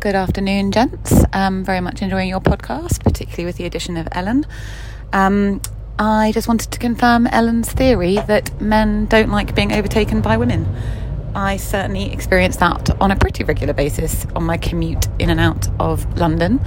Good afternoon, gents. Um, very much enjoying your podcast, particularly with the addition of Ellen. Um, I just wanted to confirm Ellen's theory that men don't like being overtaken by women. I certainly experience that on a pretty regular basis on my commute in and out of London,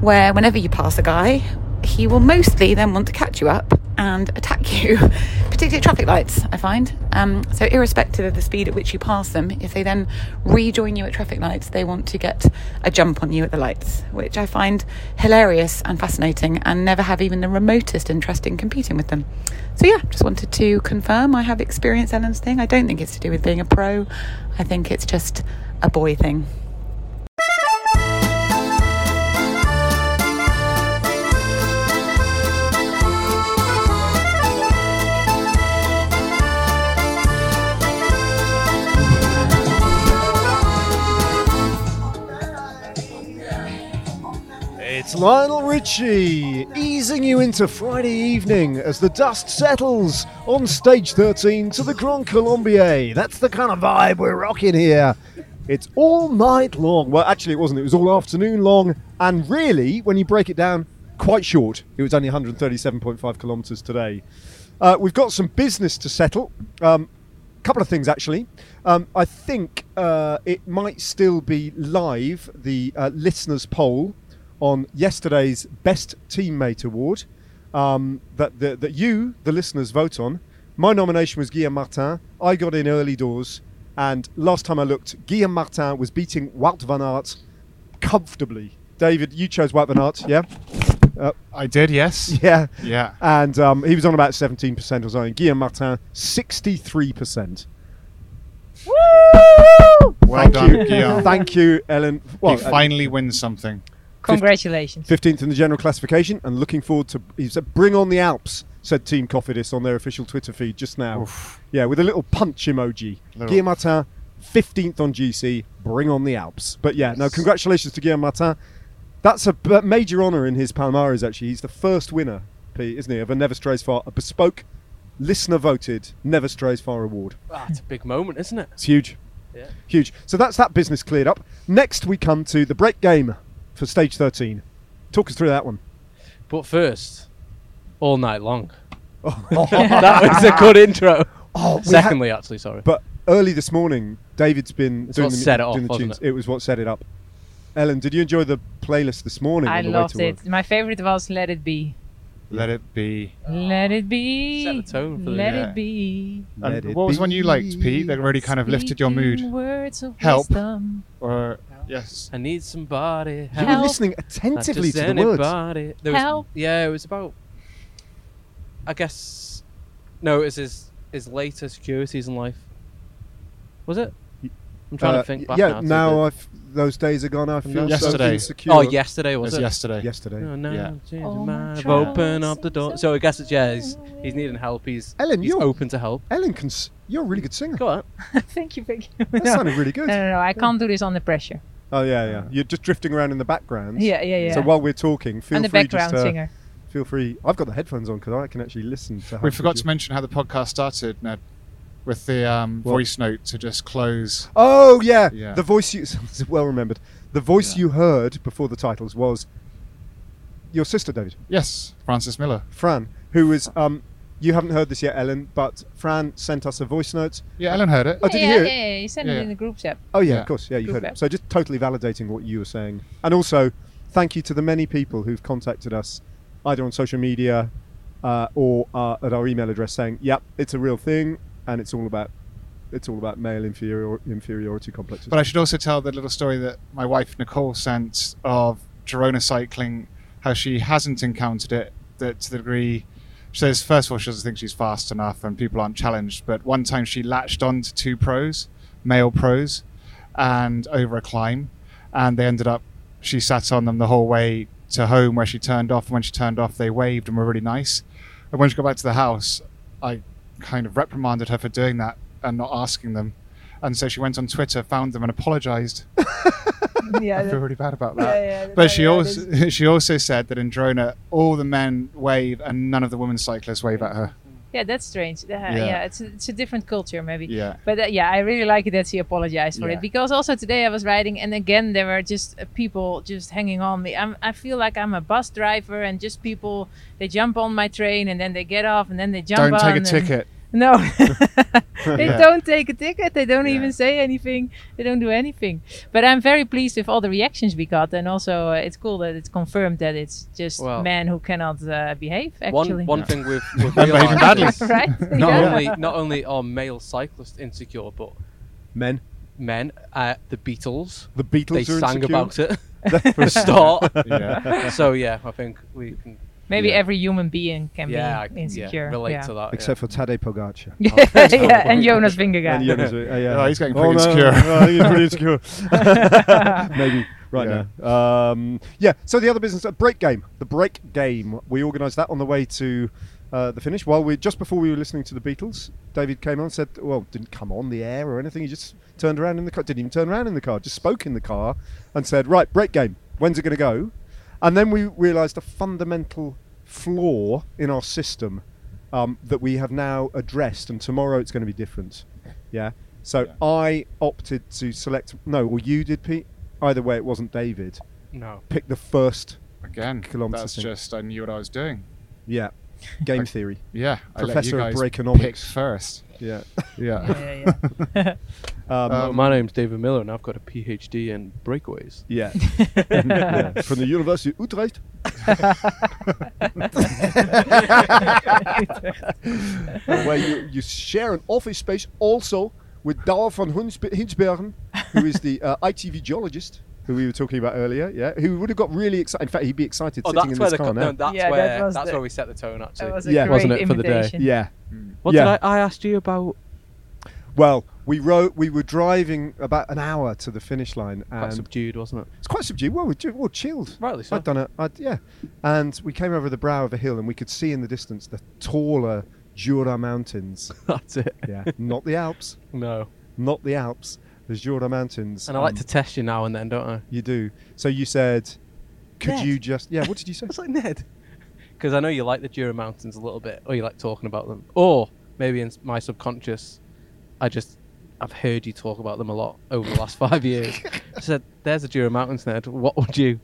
where whenever you pass a guy, he will mostly then want to catch you up and attack you, particularly at traffic lights, I find. Um, so, irrespective of the speed at which you pass them, if they then rejoin you at traffic lights, they want to get a jump on you at the lights, which I find hilarious and fascinating and never have even the remotest interest in competing with them. So, yeah, just wanted to confirm I have experienced Ellen's thing. I don't think it's to do with being a pro, I think it's just a boy thing. It's Lionel Richie easing you into Friday evening as the dust settles on stage 13 to the Grand Colombier. That's the kind of vibe we're rocking here. It's all night long. Well, actually, it wasn't. It was all afternoon long, and really, when you break it down, quite short. It was only 137.5 kilometres today. Uh, we've got some business to settle. Um, couple of things actually. Um, I think uh, it might still be live the uh, listeners' poll on yesterday's Best Teammate Award um, that, that that you, the listeners, vote on. My nomination was Guillaume Martin. I got in early doors, and last time I looked, Guillaume Martin was beating Wout van Aert comfortably. David, you chose Wout van Aert, yeah? Uh, I did, yes. yeah. Yeah. And um, he was on about 17% or something. Guillaume Martin, 63%. Woo! Well Thank done, you. Guillaume. Thank you, Ellen. Well, he uh, finally wins something. Congratulations. 15th in the general classification and looking forward to he said bring on the Alps said Team Cofidis on their official Twitter feed just now. Oof. Yeah, with a little punch emoji. Little- Guillaume Martin 15th on GC, bring on the Alps. But yeah, no congratulations to Guillaume Martin. That's a b- major honour in his Palmares actually. He's the first winner, Pete, isn't he, of a Never Strays Far, a bespoke listener voted Never Strays Far award. Ah, it's a big moment, isn't it? It's huge. Yeah. Huge. So that's that business cleared up. Next we come to the break game for stage 13. Talk us through that one. But first, all night long. Oh. that was a good intro. Oh, we Secondly, actually, sorry. But early this morning, David's been It's doing the, set it off, doing the wasn't tunes. it? It was what set it up. Ellen, did you enjoy the playlist this morning? I loved it. work? My favorite was Let It Be. Let it be. Let it be. Set the tone for the- Let Yeah. it be. Let And it what was one you liked, be. Pete, that really kind of lifted your mood? Words of Help. wisdom. Or yes. I need somebody. You were Help. listening attentively just to the words. anybody. There was- Help. yeah, it was about. I guess. No, it was his his later securities in life. Was it? I'm trying Uh, to think back yeah, now. to now the- I've, those days are gone. I feel so Yesterday. insecure. Oh, yesterday was was it? yesterday. Yesterday. No, no, Yeah. change Oh, of my mind. Open up the door. So I guess it's yeah. He's, he's needing help. He's Ellen, he's you're open to help. Ellen can. S- you're a really good singer. Go on. thank you, thank you. That no. sounded really good. no, no, no. I can't do this under pressure. Oh yeah, yeah. You're just drifting around in the background. Yeah, yeah, yeah. So while we're talking, feel I'm the free background just uh, singer. feel free. I've got the headphones on because I can actually listen to. how We forgot you- to mention how the podcast started, Ned, with the um, voice note to just close. Oh yeah. Yeah. the voice you well remembered. The voice Yeah. you heard before the titles was your sister, David, Yes, Frances Millar. Fran, who was. Um, you haven't heard this yet, Ellen, but Fran sent us a voice note. Yeah, Ellen heard it. Oh, did yeah, you hear yeah, it? yeah, yeah. You sent it in the group chat. Oh yeah, Yeah. of course. Yeah, you Group heard it. So just totally validating what you were saying, and also thank you to the many people who've contacted us, either on social media uh, or uh, at our email address, saying, "Yep, it's a real thing, and it's all about it's all about male inferior, inferiority complexes." But I should also tell the little story that my wife Nicole sent of Girona cycling, how she hasn't encountered it that to the degree she says first of all she doesn't think she's fast enough and people aren't challenged. But one time she latched on to two pros male pros, and over a climb, and they ended up. She sat on them the whole way to home, where she turned off. And when she turned off, they waved and were really nice. And when she got back to the house, I kind of reprimanded her for doing that and not asking them. And so she went on Twitter, found them, and apologized. yeah, I feel really bad about that. yeah, yeah, But she yeah, also she also said that in Girona, all the men wave and none of the women cyclists wave at her. Yeah, that's strange. Uh, yeah. it's a, it's a different culture maybe. Yeah. But uh, yeah, I really like it that she apologized for Yeah. it because also today I was riding and again there were just uh, people just hanging on me. I'm, I feel like I'm a bus driver and just people they jump on my train and then they get off and then they jump on Don't on. take a ticket. No, they Yeah. don't take a ticket. They don't Yeah. even say anything. They don't do anything. But I'm very pleased with all the reactions we got, and also uh, it's cool that it's confirmed that it's just Well- men who cannot uh, behave. Actually, One one thing we've, we've And behaving badly. is right? not Yeah. only not only are male cyclists insecure, but Men. men, uh, the Beatles, The Beatles they are sang insecure. about it for a start. Yeah. so yeah, I think we can Maybe Yeah. every human being can yeah, be insecure. yeah, relate yeah. to that. Except for Tadej Pogacar. Yeah, yeah, and Jonas Vingegaard. And Jonas, uh, yeah. Oh, he's getting Oh, pretty no, insecure. no, I think he's pretty insecure. Maybe right Yeah. now. Um, yeah. So the other business, a break game. The break game. We organised that on the way to uh, the finish. While we just before we were listening to the Beatles, David came on and said, "Well, didn't come on the air or anything. He just turned around in the car. Didn't even turn around in the car. Just spoke in the car and said, "Right, break game. When's it going to go?" And then we realised a fundamental flaw in our system um, that we have now addressed, and tomorrow it's going to be different. Yeah. So Yeah. I opted to select. No, or you did, Pete. Either way, it wasn't David. No. Pick the first. Again, Kilometre that's thing. just I knew what I was doing. Yeah. Game Like- theory. Yeah, I let Professor you of guys Breakonomics. pick first. Yeah. Yeah. yeah, yeah, yeah. Um, Um, my name's David Millar, and I've got a PhD in breakaways. yeah. yeah. From the University of Utrecht. where you, you share an office space also with Douwe van Hinsbergen, who is the uh, ITV geologist who we were talking about earlier. Yeah, who would have got really excited. In fact, he'd be excited Oh, sitting that's in this the car co- now. no, that's Yeah, that where was that's the- where we set the tone. Actually, That was a Yeah. great Wasn't it for the day? invitation. yeah. what yeah. did I, I asked you about? Well, we wrote. We were driving about an hour to the finish line, Quite and subdued, wasn't it? it's quite subdued. Well, we ju- well chilled. Rightly so. I'd done it. I'd, yeah, and we came over the brow of a hill, and we could see in the distance the taller Jura Mountains. That's it. Yeah, not the Alps, No. not the Alps. The Jura Mountains. And I like Um, to test you now and then, don't I? You do. So you said, could Ned. you just? Yeah. What did you say? It's like Ned. Because I know you like the Jura Mountains a little bit, or you like talking about them, or maybe in my subconscious, I just I've heard you talk about them a lot over the last five years. I said, "There's the Jura Mountains, Ned. What would you?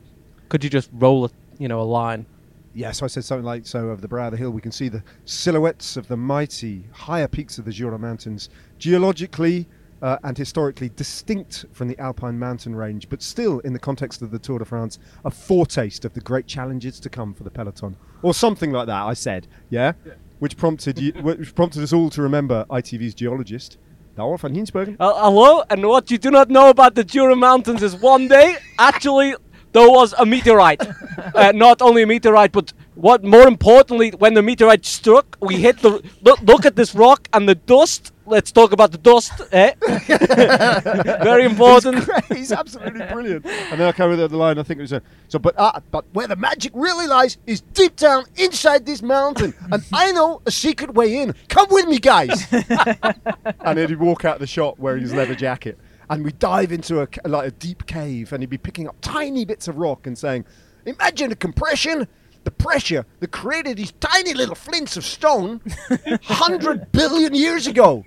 Could you just roll a you know a line? Yeah, so I said something like, so over the brow of the hill, we can see the silhouettes of the mighty higher peaks of the Jura Mountains, geologically uh, and historically distinct from the Alpine mountain range, but still, in the context of the Tour de France, a foretaste of the great challenges to come for the peloton, or something like that. I said, yeah, which prompted you, which prompted us all to remember ITV's geologist, Van. Uh, hello, and what you do not know about the Jura Mountains is one day, actually, there was a meteorite. uh, not only a meteorite, but what more importantly, when the meteorite struck, we hit the. Look, look at this rock and the dust. Let's talk about the dust. Eh? Very important. He's. He's absolutely brilliant. And then I came with the other line. I think it was a, so. But uh, but where the magic really lies is deep down inside this mountain, and I know a secret way in. Come with me, guys. and then he'd walk out of the shop wearing his leather jacket, and we dive into a like a deep cave, and he'd be picking up tiny bits of rock and saying, "Imagine the compression." The pressure that created these tiny little flints of stone 100 billion years ago.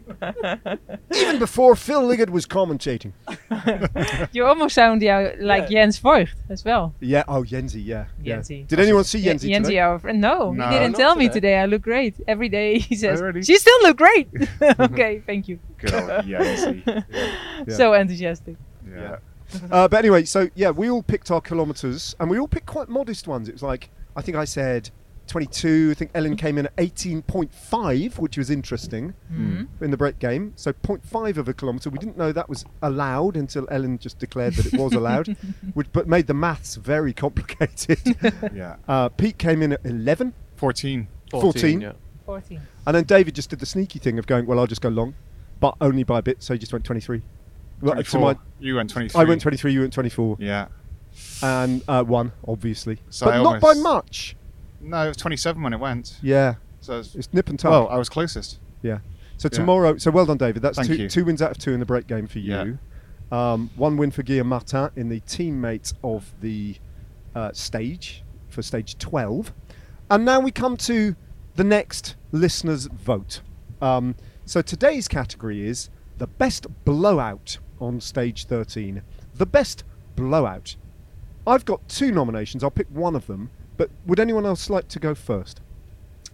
Even before Phil Liggett was commentating. You almost sound yeah, like Jens Voigt as well. Yeah. Oh, Yenzi. Yeah. yeah. Did anyone see Ye- Yenzi Yenzi, today? our friend. No, No. he didn't Not tell me today. today. I look great. Every day he says, really? "She still look great." okay, thank you. Good old Yancy. Yeah. So enthusiastic. Yeah. Uh, but anyway, so yeah, we all picked our kilometres, and we all picked quite modest ones. It was like I think I said 22. I think Ellen came in at 18.5, which was interesting Mhm. in the break game. So 0.5 of a kilometre. We didn't know that was allowed until Ellen just declared that it was allowed, which but made the maths very complicated. Yeah. uh, Pete came in at 11, 14. 14. yeah. 14. and then David just did the sneaky thing of going, well, I'll just go long, but only by a bit. So he just went 23. Well, to 24. my- you went 23. I went 23, you went 24, Yeah. And uh, one obviously, So but I not by almost- much. No, it was 27 when it went. Yeah, So it was, it's nip and tuck. well, I was closest. Yeah. So Yeah. tomorrow, so well done, David. That's Thank two, you. two wins out of two in the break game for Yeah. you. Um, one win for Guillaume Martin in the teammate of the uh, stage for stage 12. And now we come to the next listener's vote. Um, so today's category is the best blowout on stage 13. The best blowout. I've got two nominations. I'll pick one of them. But would anyone else like to go first?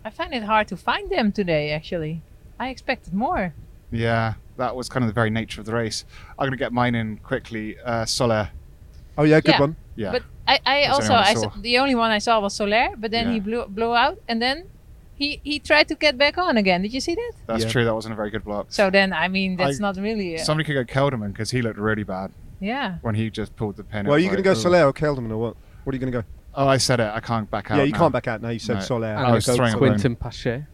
I find it hard to find them today. Actually, I expected more. Yeah, that was kind of the very nature of the race. I'm going to get mine in quickly. Uh, Soler. Oh, yeah, good Yeah. one. Yeah. But I, I also I I saw. the only one I saw was Soler, but then he blew blew out, and then he he tried to get back on again. Did you see that? That's Yeah. true. That wasn't a very good blow up. So then I mean that's I- not really. Uh, Somebody could go Kelderman because he looked really bad yeah. when he just pulled the pin. Well, are you was going to go Soler or Kelderman or what? What are you going to go? Oh, I said it. I can't back out. yeah, you now. can't back out now. You said No. Soler. I was Go throwing Soler. a bone. Pacher.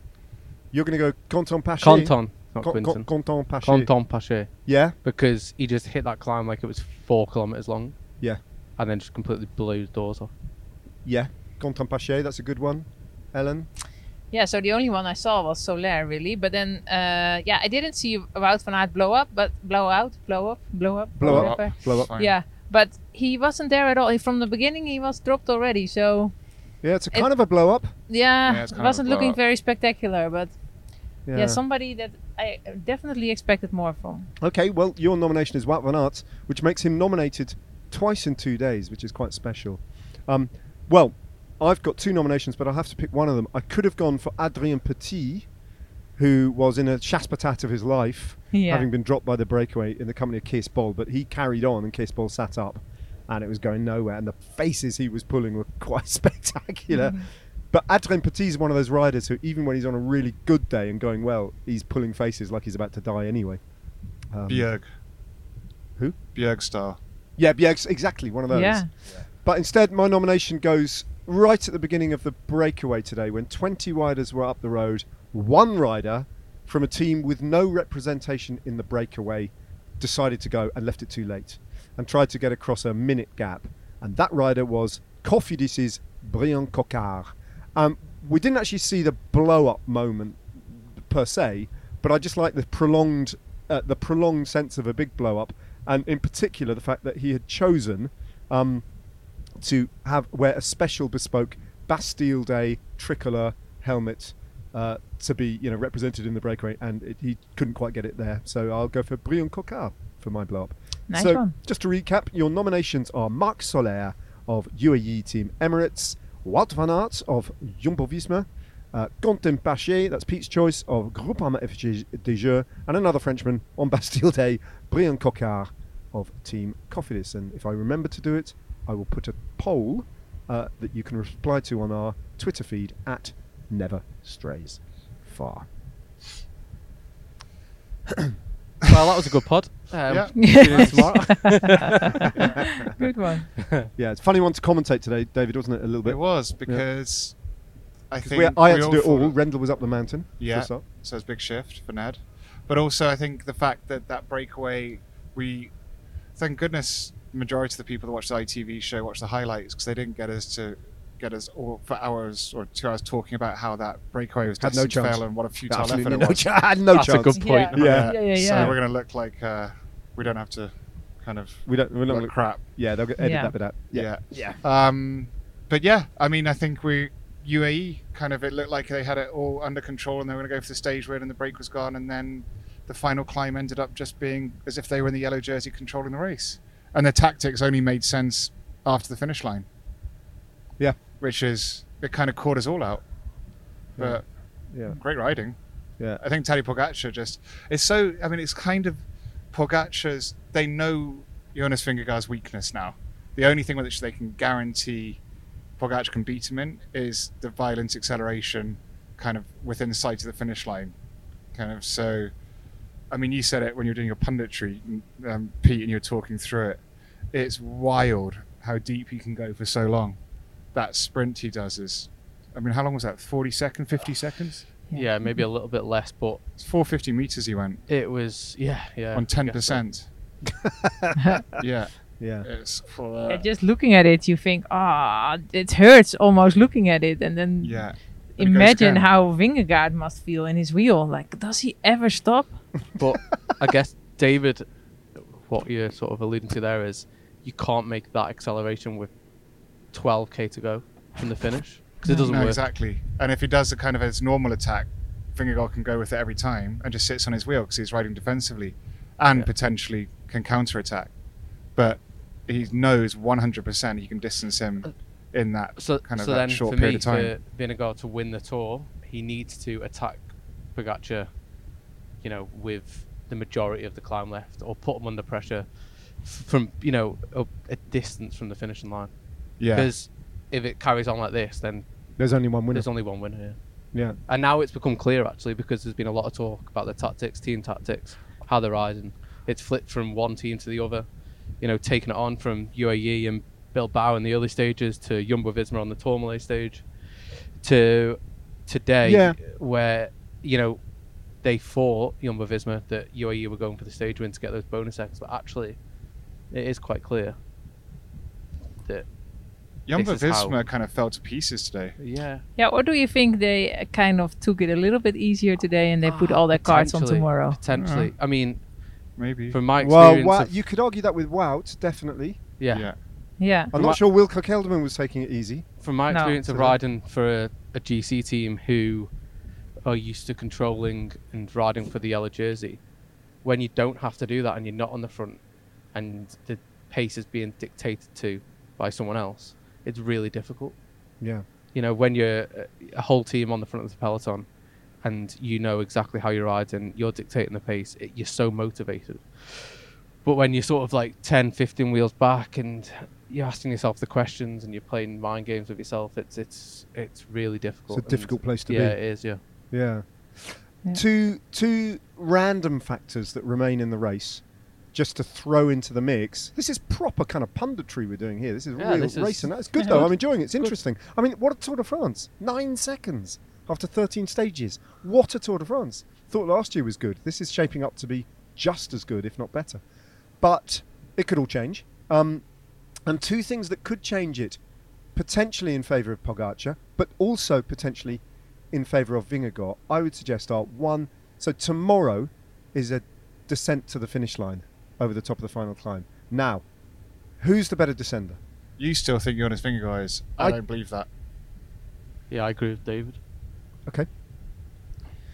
You're going to go Quentin Pacher. Conton, not Con- Quinton. Con- Quentin Pacher. Conton Pacher. Yeah, Because he just hit that climb like it was four kilometres long yeah, and then just completely blew his doors off. yeah. Quentin Pacher. That's a good one. Ellen. Yeah, so the only one I saw was Soler, really. But then, uh, yeah, I didn't see Wout van Aert blow up, but blow out, blow up, blow up, Blow up. Blow up. Yeah, but he wasn't there at all. From the beginning, he was dropped already. So Yeah, it's a It- kind of a blow up. yeah, Yeah, it kind of a wasn't looking blow-up. very spectacular. But Yeah. yeah. somebody that I definitely expected more from. Okay, well, your nomination is Wout van Aert, which makes him nominated twice in two days, which is quite special. Um, well, I've got two nominations, but I'll have to pick one of them. I could have gone for Adrien Petit, who was in a chasse patate of his life, Yeah. having been dropped by the breakaway in the company of Kees Bol, but he carried on and Kees Bol sat up, and it was going nowhere, and the faces he was pulling were quite spectacular. But Adrien Petit is one of those riders who, even when he's on a really good day and going well, he's pulling faces like he's about to die anyway. Um, Bjerg. Who? Bjerg star. Yeah, yeah, ex- exactly one of those. Yeah. But instead, my nomination goes right at the beginning of the breakaway today when 20 riders were up the road. One rider from a team with no representation in the breakaway decided to go and left it too late and tried to get across a minute gap. And that rider was Cofidis's Bryan Coquard. Um, we didn't actually see the blow up moment per se, but I just like the prolonged, uh, the prolonged sense of a big blow up, and in particular the fact that he had chosen um, to have wear a special bespoke Bastille Day tricolour helmet uh, to be you know represented in the breakaway, and it, he couldn't quite get it there. So I'll go for Bryan Coquard for my blow up. Nice so one. just to recap, your nominations are Marc Soler of UAE Team Emirates, Wout van Aert of Jumbo Visma, uh, Quentin Pacher, that's Pete's choice, of Groupama FDJ, and another Frenchman on Bastille Day, Bryan Coquard of Team Cofidis. And if I remember to do it, I will put a poll uh, that you can reply to on our Twitter feed at Never Strays Far. well, that was a good pod. Um, Yeah. tune in tomorrow. Good one. Yeah, it's a funny one to commentate today, David, wasn't it? A little bit. It was because I think we, I had we to do it all. thought- Rendell was up the mountain. Yeah. So it's a big shift for Ned. But also, I think the fact that that breakaway, we, thank goodness, majority of the people that watch the ITV show watch the highlights because they didn't get us to get us all for hours or two hours talking about how that breakaway was Had no destined to chance. fail and what a futile Absolutely effort it was. chance. had no That's a chance. good point. Yeah. Yeah. Yeah, yeah, So we're going to look like uh, we don't have to kind of We don't. We're not look gonna, crap. yeah, they'll get- edit Yeah. that bit out. Yeah. Yeah. Um, but yeah, I mean, I think we UAE kind of it looked like they had it all under control and they were going to go for the stage win and the break was gone and then the final climb ended up just being as if they were in the yellow jersey controlling the race and their tactics only made sense after the finish line. Yeah. which is it kind of caught us all out. But Yeah. great riding. Yeah. I think Tadej Pogacar just it's so. I mean, it's kind of Pogacar's. They know Jonas Vingegaard's weakness now. The only thing which they can guarantee Pogacar can beat him in is the violent acceleration, kind of within sight of the finish line, kind of. So, I mean, you said it when you were doing your punditry, um, Pete, and you were talking through it. It's wild how deep he can go for so long. That sprint he does is. I mean, how long was that? 40 seconds, 50 seconds? yeah, maybe a little bit less, but It's 450 meters he went it was yeah, yeah. on I guess so. 10%. Yeah, Yeah. it's for Yeah, uh, just looking at it, you think, ah, it hurts almost looking at it, and then yeah. Then it goes imagine how Vingegaard must feel in his wheel. Like, does he ever stop? But I guess David, what you're sort of alluding to there is you can't make that acceleration with 12k to go from the finish because it doesn't No, work. exactly. And if he does the kind of his normal attack, Vingegaard can go with it every time and just sits on his wheel because he's riding defensively, and Yeah. potentially can counter attack. But he knows 100% he can distance him in that So, kind of so that short for period me, of time. for Vingegaard to win the tour, he needs to attack Pogacar, you know, with the majority of the climb left, or put them under pressure from you know a, a distance from the finishing line. yeah, Because if it carries on like this, then There's only one winner. there's only one winner here. Yeah. And now it's become clear actually because there's been a lot of talk about the tactics, team tactics, how they're riding. It's flipped from one team to the other. You know, taking it on from UAE and Bilbao in the early stages to Jumbo Visma on the Tourmalet stage to today Yeah. where, you know, they thought Jumbo Visma that UAE were going for the stage win to get those bonus seconds, but actually it is quite clear that Jumbo this is how- Visma kind of fell to pieces today. yeah, Yeah, or do you think they uh, kind of took it a little bit easier today and they put Ah, all their cards on tomorrow? Potentially. I mean, Maybe. from my Well, experience, Wa- of- you could argue that with Wout, definitely. yeah, yeah. Yeah. I'm From not sure Wilco Kelderman was taking it easy. from my No. experience of riding for a, a GC team who are used to controlling and riding for the yellow jersey, when you don't have to do that and you're not on the front and the pace is being dictated to by someone else, it's really difficult. Yeah. You know, when you're a- a whole team on the front of the peloton and you know exactly how you ride and you're dictating the pace, it, you're so motivated. But when you're sort of like 10, 15 wheels back and you're asking yourself the questions and you're playing mind games with yourself, it's it's it's really difficult. It's a difficult place to yeah, be. it is. Yeah. Yeah. Yeah. Two two random factors that remain in the race, just to throw into the mix. This is proper kind of punditry we're doing here. This is Yeah, real this is racing. That's good Yeah. though. I'm enjoying it. It's interesting. I mean, what a Tour de France! Nine seconds after 13 stages. What a Tour de France! Thought last year was good. This is shaping up to be just as good, if not better. But it could all change. Um, and two things that could change it, potentially in favour of Pogacar, but also potentially in favour of Vingegaard, I would suggest are one. So tomorrow is a descent to the finish line over the top of the final climb. Now, who's the better descender? You still think Jonas Vingegaard is? I, I- don't believe that. Yeah, I agree with David. Okay.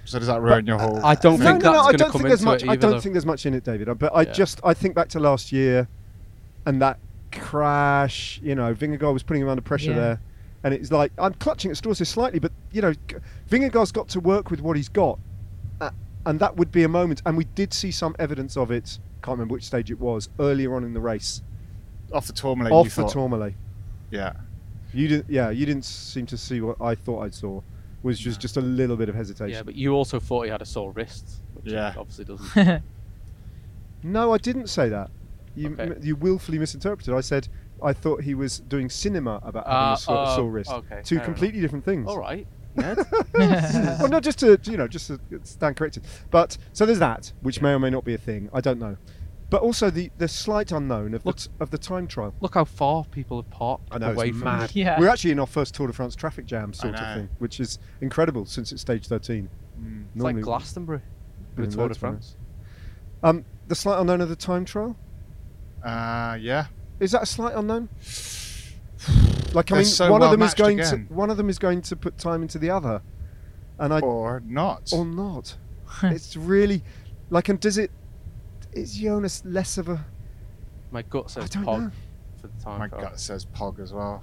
So does that ruin your whole? I don't no, think no, no. that's I gonna don't come think there's into much. it I don't though. think there's much in it, David. But I Yeah. just I think back to last year, and that crash. You know, Vingegaard was putting him under pressure Yeah. there, and it's like I'm clutching at straws here slightly, but you know, g- Vingegaard's got to work with what he's got, uh, and that would be a moment. And we did see some evidence of it. Can't remember which stage it was earlier on in the race, off the Tourmalet. you off the thought- Tourmalet. Yeah. You didn't. Yeah, you didn't seem to see what I thought I saw. Was just just a little bit of hesitation. Yeah, but you also thought he had a sore wrist, which Yeah. he obviously doesn't. No, I didn't say that. You Okay. m- you willfully misinterpreted. I said I thought he was doing cinema about having Ah, a sore, oh, sore wrist. okay, Two fair completely different things. All right, Ned. well, not just to you know, just to stand corrected. But so there's that, which may or may not be a thing. I don't know. But also the the slight unknown of the t- of the time trial. Look how far people have parked I know away it's from mad. Yeah. We're actually in our first Tour de France traffic jam sort of know. thing, which is incredible since it's stage 13. Mm. It's like Glastonbury been with Tour de loads of it. France. Um, the slight unknown of the time trial Uh, yeah. Is that a slight unknown? Like I They're mean, so one of them is matched going again. to one of them is going to put time into the other, and I Or not. or not. it's really like, and does it? Is Jonas less of a? My gut I says don't Pog know. for the time My trial. gut says Pog as well.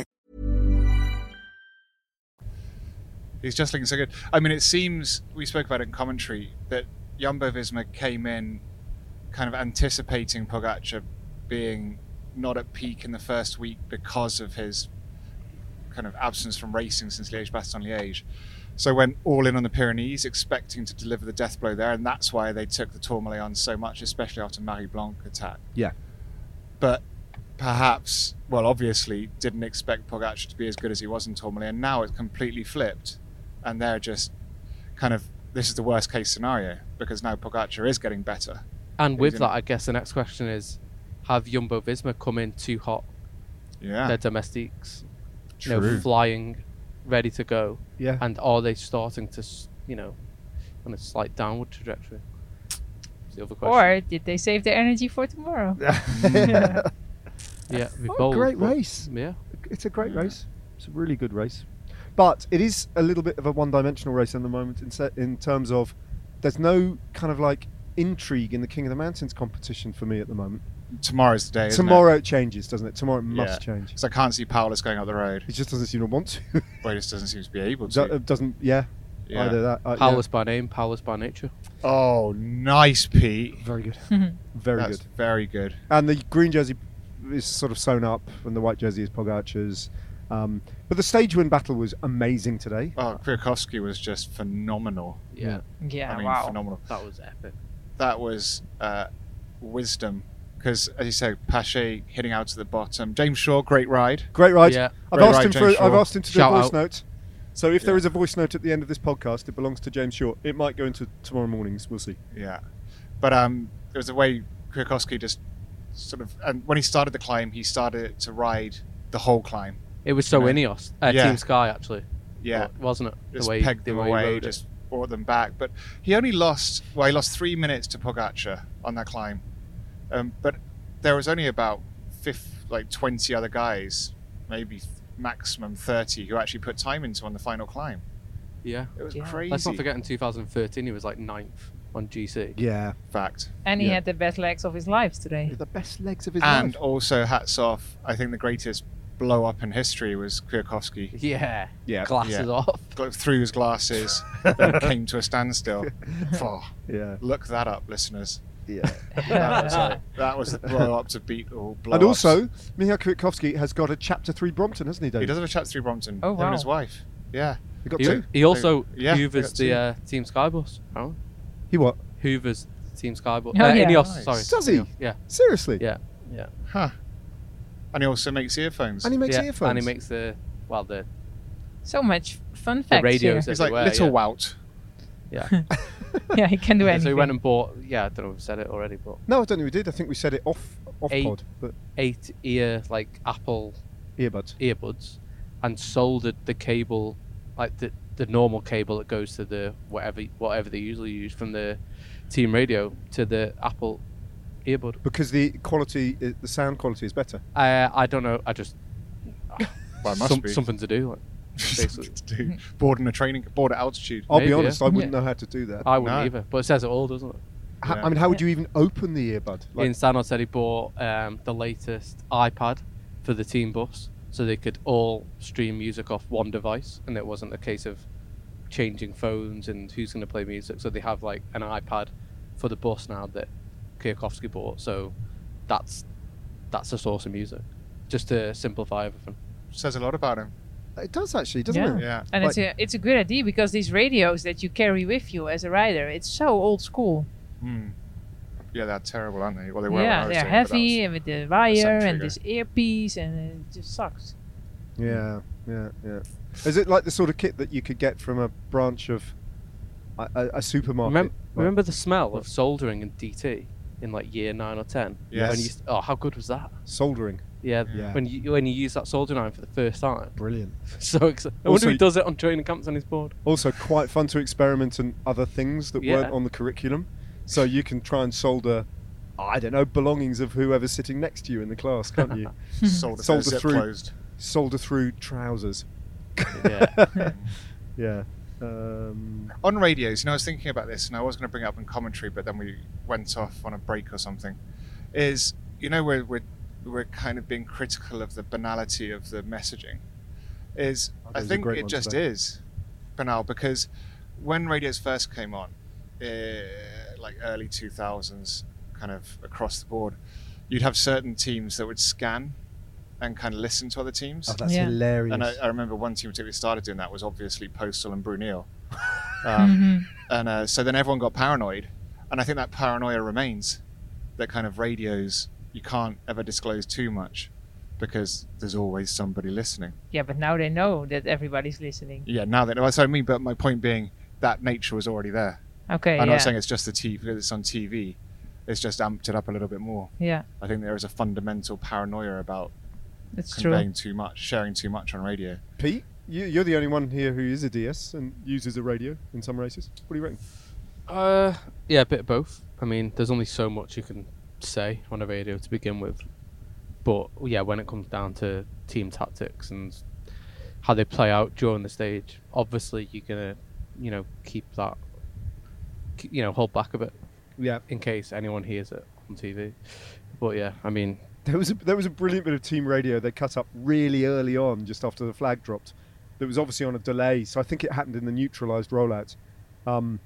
He's just looking so good. I mean, it seems we spoke about it in commentary that Jumbo Visma came in kind of anticipating Pogacar being not at peak in the first week because of his kind of absence from racing since Liège Bastogne Liège. So went all in on the Pyrenees, expecting to deliver the death blow there, and that's why they took the Tourmalet on so much, especially after Marie Blanque attack. Yeah. But perhaps, well, obviously, didn't expect Pogacar to be as good as he was in Tourmalet, and now it's completely flipped, and they're just kind of this is the worst case scenario because now Pogacar is getting better. And with that, I guess the next question is: Have Jumbo Visma come in too hot? Yeah, Their domestiques, you know, True. flying, ready to go, Yeah. and are they starting to, you know, on a slight downward trajectory? That's the other question. Or did they save their energy for tomorrow? yeah, be Oh, bold, great but- race. Yeah, It's a great race. It's a really good race. But it is a little bit of a one-dimensional race in the moment in, se- in terms of there's no kind of like intrigue in the King of the Mountains competition for me at the moment. tomorrow's the day. Isn't Tomorrow it changes, doesn't it? Tomorrow it Yeah. must change. because I can't see Powless going up the road. He just doesn't seem to want to. Well, he just doesn't seem to be able to. uh, doesn't, yeah, Yeah. either that. Uh, yeah. powerless by name, powerless by nature. Oh, nice, Pete. Very good. Very That's good. very good. And the green jersey is sort of sewn up, and the white jersey is Pogacar's. Um, but the stage win battle was amazing today. Oh, Kwiatkowski was just phenomenal. Yeah, Yeah, I mean, wow. phenomenal. that was epic. That was uh, wisdom. Because, as you said, Pacher hitting out to the bottom. James Shaw, great ride. Great ride. Yeah, I've great asked ride, him for. James I've asked him to do a Shout voice out. note. So if there Yeah. is a voice note at the end of this podcast, it belongs to James Shaw. It might go into tomorrow morning's. We'll see. Yeah. But um, there was a way Kwiatkowski just sort of, and when he started the climb, he started to ride the whole climb. It was so Yeah. Ineos, uh, Yeah. Team Sky actually. Yeah. wasn't it? just the way, pegged the them way he away, rode it. just brought them back. But he only lost well, he lost three minutes to Pogacar on that climb. Um, but there was only about fifth, like twenty other guys, maybe maximum thirty, who actually put time into on the final climb. Yeah. It was Yeah. crazy. Let's not forget in 2013 he was like ninth on GC. Yeah. fact. And he Yeah. had the best legs of his life today. The best legs of his And life. also hats off. I think the greatest blow up in history was Kwiatkowski. Yeah. Yeah. Glasses Yeah. off. Got through his glasses, then came to a standstill. Oh, Yeah. look that up, listeners. Yeah. That was, a, that was the blow up to beat all blow and also, Michał Kwiatkowski has got a chapter three Brompton, hasn't he, Dave? he does have a chapter three Brompton. Oh, him wow. and his wife. Yeah. He got He, two. he also Yeah, hoovers got the two. uh, Team Skybus. Oh, He what? hoovers Team Skybus. Oh, uh, yeah. Ineos, Nice. sorry. Does he? Yeah. Seriously? Yeah. Yeah. Huh. And he also makes earphones. And he makes yeah. earphones. And he makes the well the, So much fun the facts radios He's like everywhere, little yeah. wout. Yeah. yeah, he can do anything. so anything. he went and bought. Yeah, I don't know if we said it already, but No, I don't think we did. I think we said it off off Eight. pod, but eight ear like Apple earbuds. earbuds and soldered the cable like the the normal cable that goes to the whatever whatever they usually use from the team radio to the Apple earbud. Because the quality, the sound quality is better. Uh, I don't know. I just Well, must some- be. something to do. Like, basically. to do. Board in a training, board at altitude. I'll Maybe, be yeah. honest, I wouldn't Yeah. know how to do that. I wouldn't No. either, but it says it all, doesn't it? Ho- Yeah. I mean, how would you even open the earbud? Like, Ian Stannard said he bought um, the latest iPad for the team bus, so they could all stream music off one device, and it wasn't a case of changing phones and who's going to play music. So they have like an iPad for the bus now that Kwiatkowski bought. So that's that's the source of music, just to simplify everything. Says a lot about him. it does actually, doesn't Yeah. it? Yeah. and it's a it's a good idea because these radios that you carry with you as a rider, it's so old school. Hmm. Yeah, they're terrible, aren't they? Well, they were. yeah, they're doing it, but that heavy and with the wire and this earpiece, and it just sucks. Yeah, yeah, yeah. Is it like the sort of kit that you could get from a branch of a, a, a supermarket? Remem- Like- remember the smell of soldering and DT in like year nine or ten? Yes. When you, oh, how good was that? soldering. Yeah, Yeah. when you when you use that soldering iron for the first time. Brilliant. So excited. I Also- wonder who does it on training camps on his board. Also, quite fun to experiment in other things that Yeah. weren't on the curriculum. So you can try and solder, I don't know, belongings of whoever's sitting next to you in the class, can't you? Hmm. Solder, Solder zip through. closed. solder through trousers. Yeah. yeah. Um, On radios, you know, I was thinking about this, and I was going to bring it up in commentary, but then we went off on a break or something. Is you know we're we're, we're kind of being critical of the banality of the messaging. Is Oh, I think it just today. is banal because when radios first came on, uh, like early 2000s, kind of across the board, you'd have certain teams that would scan and kind of listen to other teams. Oh, that's Yeah. hilarious. and I, I remember one team particularly started doing that was obviously Postal and Bruyneel. Mm-hmm. Um, And uh, so then everyone got paranoid. And I think that paranoia remains. That kind of radios, you can't ever disclose too much because there's always somebody listening. Yeah, but now they know that everybody's listening. Yeah, now that, that's what I mean, but my point being that nature was already there. Okay. I'm yeah. not saying it's just the TV, because it's on TV. It's just amped it up a little bit more. yeah, I think there is a fundamental paranoia about that's true. conveying too much, sharing too much on radio. Pete, you, you're the only one here who is a DS and uses a radio in some races. What do you reckon? Uh, yeah, a bit of both. I mean, there's only so much you can say on a radio to begin with. But yeah, when it comes down to team tactics and how they play out during the stage, obviously you're gonna, you know, keep that, you know, hold back a bit Yeah, in case anyone hears it on TV. But yeah, I mean, there was a, there was a brilliant bit of team radio they cut up really early on, just after the flag dropped. That was obviously on a delay, so I think it happened in the neutralised rollout. Um,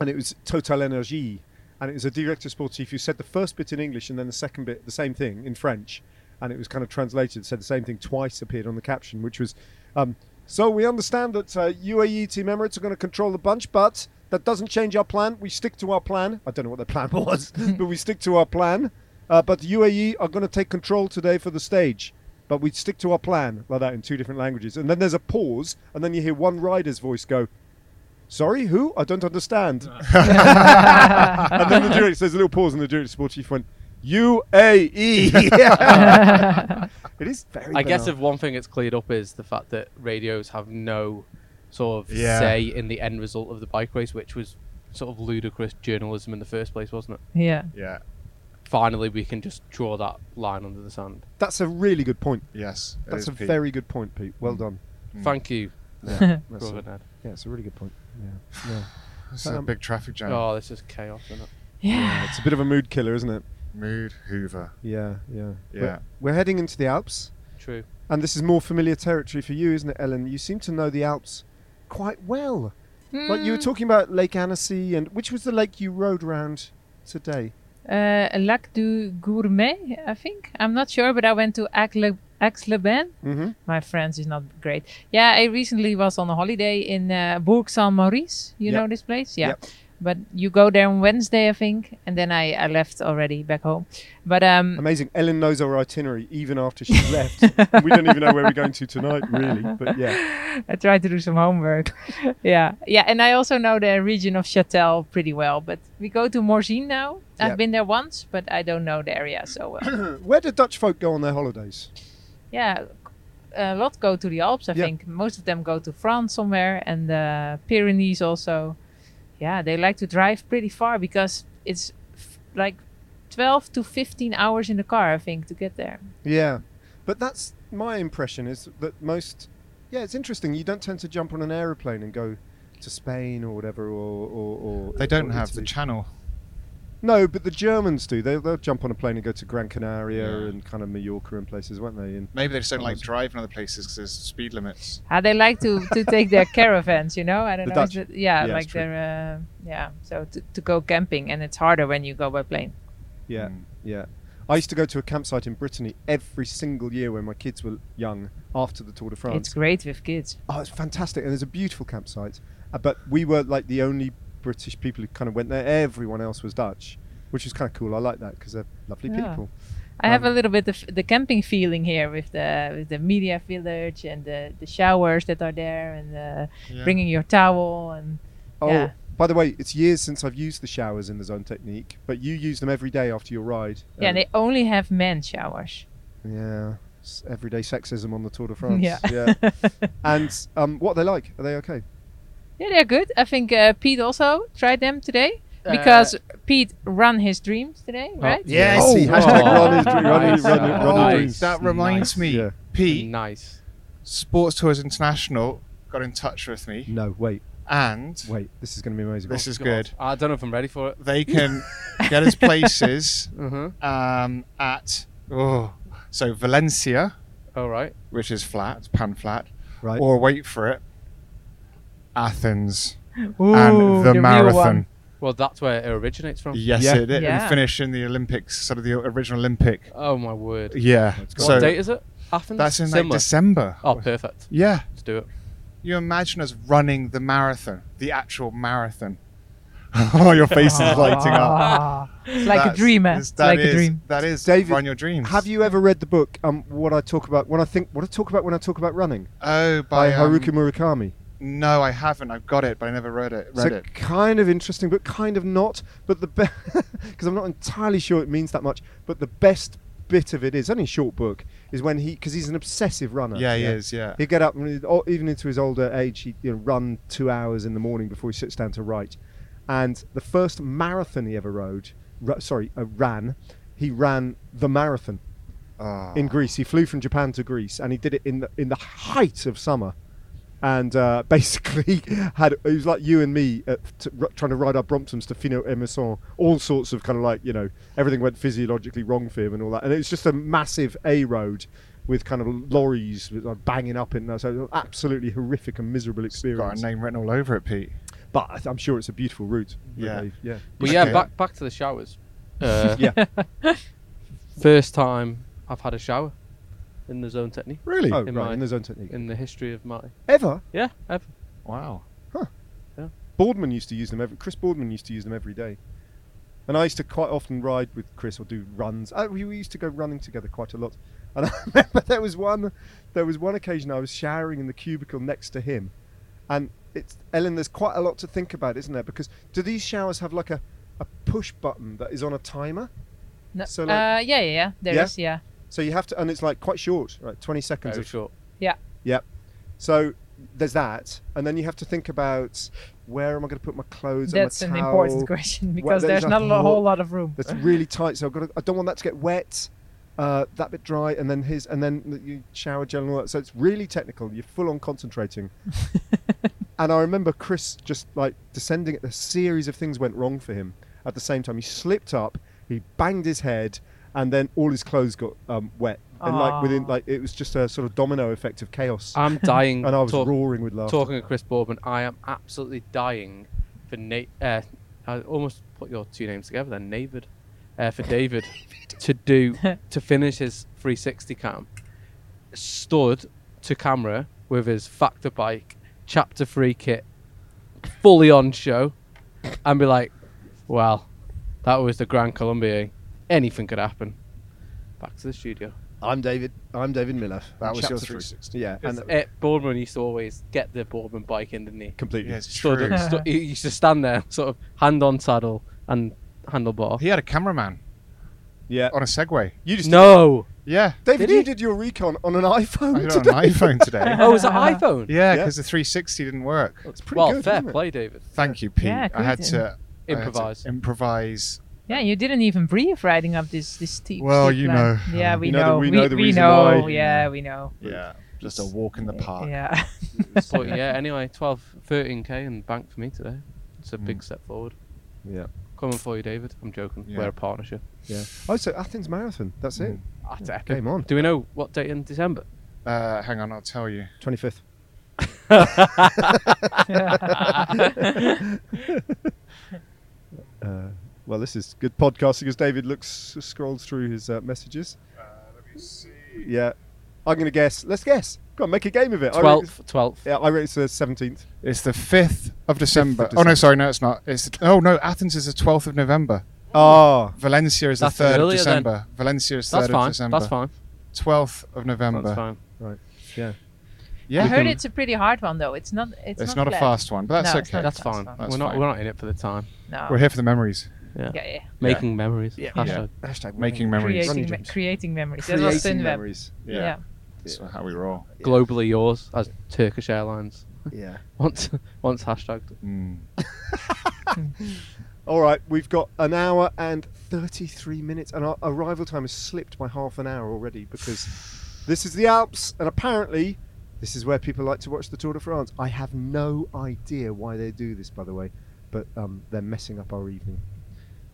and it was Total Energie, and it was a director sportif who said the first bit in English and then the second bit the same thing in French, and it was kind of translated, said the same thing twice, appeared on the caption, which was, um, so we understand that uh, UAE team Emirates are going to control the bunch, but that doesn't change our plan. We stick to our plan. I don't know what the plan was, but we stick to our plan. Uh, but the UAE are going to take control today for the stage. But we stick to our plan, like that in two different languages. And then there's a pause, and then you hear one rider's voice go, Sorry, who? I don't understand. and then the director, there's a little pause, and the director chief went, UAE. it is very I guess if one thing it's cleared up is the fact that radios have no sort of Yeah. say in the end result of the bike race, which was sort of ludicrous journalism in the first place, wasn't it? Yeah. Yeah. Finally, we can just draw that line under the sand. That's a really good point. Yes. it That's is a Pete. very good point, Pete. Well done. Thank you, That's brother a, Ned. yeah, it's a really good point. Yeah, yeah. This is a Um, big traffic jam. Oh, this is chaos, isn't it? Yeah. It's a bit of a mood killer, isn't it? Mood Hoover. Yeah, yeah. Yeah. We're, we're heading into the Alps, True. and this is more familiar territory for you, isn't it, Ellen? You seem to know the Alps quite well. Like you were Mm, talking about Lake Annecy, and which was the lake you rode around today? Uh, Lac du Gourmet, I think. I'm not sure, but I went to Aix-le- Aix-les-Bains. Mm-hmm. My French is not great. Yeah, I recently was on a holiday in uh, Bourg Saint Maurice. You Yep. know this place? Yeah. Yep. But you go there on Wednesday, I think, and then I, I left already back home. But um, Amazing. Ellen knows our itinerary even after she left. we don't even know where we're going to tonight, really. But yeah, I tried to do some homework. yeah, yeah, and I also know the region of Châtel pretty well. But we go to Morzine now. Yep. I've been there once, but I don't know the area so well. where do Dutch folk go on their holidays? yeah, a lot go to the Alps. I Yeah. think most of them go to France somewhere, and the Pyrenees also. Yeah, they like to drive pretty far because it's f- like 12 to 15 hours in the car, I think, to get there. Yeah, but that's my impression is that most. Yeah, it's interesting. You don't tend to jump on an aeroplane and go to Spain or whatever, or or, or They don't or have the channel. No, but the Germans do. They, they'll jump on a plane and go to Gran Canaria Yeah. and kind of Mallorca and places, won't they? And Maybe they just don't like driving other places because there's speed limits. Ah, they like to, to take their caravans, you know. I don't The know. is Dutch. it- yeah, Yeah, like it's true. their uh, yeah. So to, to go camping, and it's harder when you go by plane. yeah, Mm. yeah. I used to go to a campsite in Brittany every single year when my kids were young after the Tour de France. It's great with kids. Oh, it's fantastic, and there's a beautiful campsite. Uh, but we were like the only British people who kind of went there. Everyone else was Dutch, which is kind of cool. I like that because they're lovely Yeah. people. I have a Um, little bit of the camping feeling here with the with the media village and the, the showers that are there and uh, Yeah. bringing your towel and Oh, Yeah. by the way, it's years since I've used the showers in the zone technique, but you use them every day after your ride. yeah, Um, they only have men showers. yeah, s- everyday sexism on the Tour de France. Yeah. yeah. And um, what are they like? Are they okay? Yeah, they're good. I think uh, Pete also tried them today because Pete run his dreams today, right? Yes, Oh, he hashtag oh, run his dream, run his, nice. run, his- run his dreams. That reminds Nice. me, Yeah. Pete, Nice. Sports Tours International got in touch with me, No, wait, and wait. This is going to be amazing. this is God. good. I don't know if I'm ready for it. They can get us places Uh-huh. um, at oh, so Valencia, All right. which is flat, pan flat, right. or wait for it, Athens Ooh, and the, real marathon. Well, that's where it originates from. Yes, Yeah. it, it Yeah. and finish in the Olympics, sort of the original Olympic. Oh my word. Yeah. What So date is it? Athens. that's in like December. Oh, perfect. Yeah. Let's do it. You imagine us running the marathon, the actual marathon. oh, your face is lighting up. Ah, it's like a That's- dream, man. It's that like a dream. That is David, run your dreams. Have you ever read the book? Um, what I talk about when I think what I talk about when I talk about running Oh, by, by, um, Haruki Murakami. No, I haven't. I've got it, but I never read it. It's Read a it. kind of interesting but kind of not. But the best because I'm not entirely sure it means that much. But the best bit of it is only short book is when he because he's an obsessive runner. Yeah, he is. Yeah. He'd get up even into his older age, he'd you know, run two hours in the morning before he sits down to write. And the first marathon he ever rode, ru- sorry, uh, ran, he ran the marathon Ah. in Greece. He flew from Japan to Greece, and he did it in the in the height of summer. And uh, basically, had it was like you and me at, t- r- trying to ride our Bromptons to Fino Emerson. All sorts of kind of like you know everything went physiologically wrong for him and all that. And it was just a massive A road with kind of lorries with, like, banging up in there. So it was an absolutely horrific and miserable experience. Got a name written all over it, Pete. But I th- I'm sure it's a beautiful route. Yeah. they've- yeah. But yeah, back back to the showers. Uh, Yeah. First time I've had a shower in the zone technique Really? Oh, In right. my- In the zone technique. in the history of my Ever? yeah ever. Wow. Huh. Yeah. Boardman used to use them every. Chris Boardman used to use them every day, and I used to quite often ride with Chris or do runs. Uh, we, we used to go running together quite a lot. And I remember there was one, there was one occasion I was showering in the cubicle next to him, and it's Ellen. There's quite a lot to think about, isn't there? Because do these showers have like a, a push button that is on a timer? No, So, uh, yeah, yeah, yeah. There Yeah? is, yeah. So you have to, and it's like quite short, right? Twenty seconds Very of short. Yeah. Yep. So there's that, and then you have to think about where am I going to put my clothes? and my That's an important towel? question Well, because there's there's not a lo- whole- whole lot of room. That's really tight, so I've got. To, I don't want that to get wet. Uh, that bit dry, and then his, and then you shower gel and all that. So it's really technical. You're full on concentrating. and I remember Chris just like descending. A series of things went wrong for him at the same time. He slipped up. He banged his head, and then all his clothes got um, wet. And like within, like it was just a sort of domino effect of chaos. I'm dying. and I was talk- roaring with laughter. talking to Chris Boardman. I am absolutely dying for Nate. Uh, I almost put your two names together then, David. Uh, for David to do to finish his 360 cam, stood to camera with his factor bike, chapter three kit, fully on show, and be like, "Well, that was the Grand Colombier. Anything could happen." Back to the studio. I'm David. I'm David Millar. That was your Chapter three. 360. Yeah, and Uh, Boardman used to always get the Boardman bike in, didn't he? completely. Yeah, it's stood, true. stu- he used to stand there, sort of hand on saddle and handlebar. He had a cameraman Yeah. on a Segway. You just No. Yeah. David, Did you he? did your recon on an I iPhone did it today. on an iPhone today. Oh, was an iPhone? Yeah, Yeah. because the 360 didn't work. It's pretty well, good. fair isn't it? play, David. Thank you, Pete. Yeah, I had good. to I had to Improvise. improvise. Yeah, you didn't even breathe riding up this this steep. Well, steep you climb. know. Yeah, we You know the- we We know we know. why. Yeah, we know. Yeah. Just a walk in the park. Yeah. But yeah, anyway, 12, 13k and bank for me today. It's a Hmm. big step forward. Yeah. Coming for you, David. I'm joking. Yeah. We're a partnership. Yeah. Oh, so Athens Marathon. That's it. That's epic. Game on. Do we know what date in December? Uh, hang on, I'll tell you. 25th. Uh, well, this is good podcasting as David looks scrolls through his uh, messages. let me see. Yeah. I'm going to guess. Let's guess. Go on, make a game of it. 12th. 12th. Yeah, I reckon it's the 17th. It's the 5th of December. Oh, no, sorry, no, it's not. It's Oh, no, Athens is the 12th of November. Oh, Valencia is That's the 3rd of earlier then. December. Valencia is 3rd of fine. December. That's fine. 12th of November. That's fine. Right. Yeah. Yeah. I heard it's a pretty hard one though. It's not. It's, It's not a fast one, but that's No, it's okay. not That's fast fine. one. That's we're not. fine. We're not in it for the time. No. We're here for the memories. Yeah. Yeah, yeah. Making memories. Yeah. Hashtag. Hashtag Making memories. Creating, me- creating memories. That was Creating Sunweb. memories. Yeah. That's how we roll. Globally yours as Turkish Airlines. Yeah. Once, once hashtagged. Mm. All right, we've got an hour and 33 minutes, and our arrival time has slipped by half an hour already because this is the Alps, and apparently this is where people like to watch the Tour de France. I have no idea why they do this, by the way, but um, they're messing up our evening.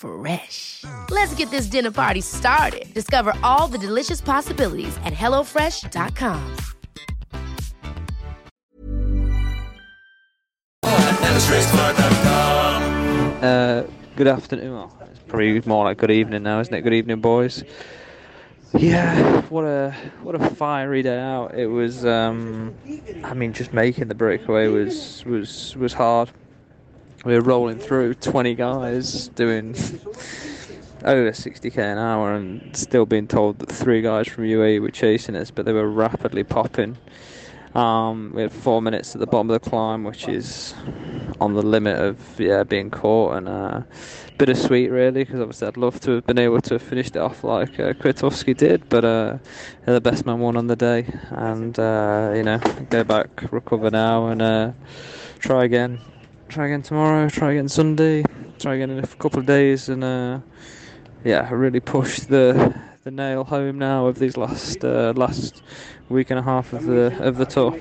Fresh. Let's get this dinner party started. Discover all the delicious possibilities at hellofresh.com. Uh, good afternoon. Well, it's probably more like good evening now, isn't it? Good evening, boys. Yeah, what a what a fiery day out. It was. Um, I mean, just making the breakaway was was was hard. We were rolling through 20 guys doing over 60k an hour, and still being told that three guys from UAE were chasing us, but they were rapidly popping. Um, we had four minutes at the bottom of the climb, which is on the limit of yeah being caught, and uh, bittersweet really, because obviously I'd love to have been able to have finished it off like uh, Kwiatkowski did, but uh, yeah, the best man won on the day, and uh, you know go back, recover now, and uh, try again, try again tomorrow, try again Sunday, try again in a couple of days, and uh, yeah, really push the the nail home now of these last uh, last week and a half of the of the tour.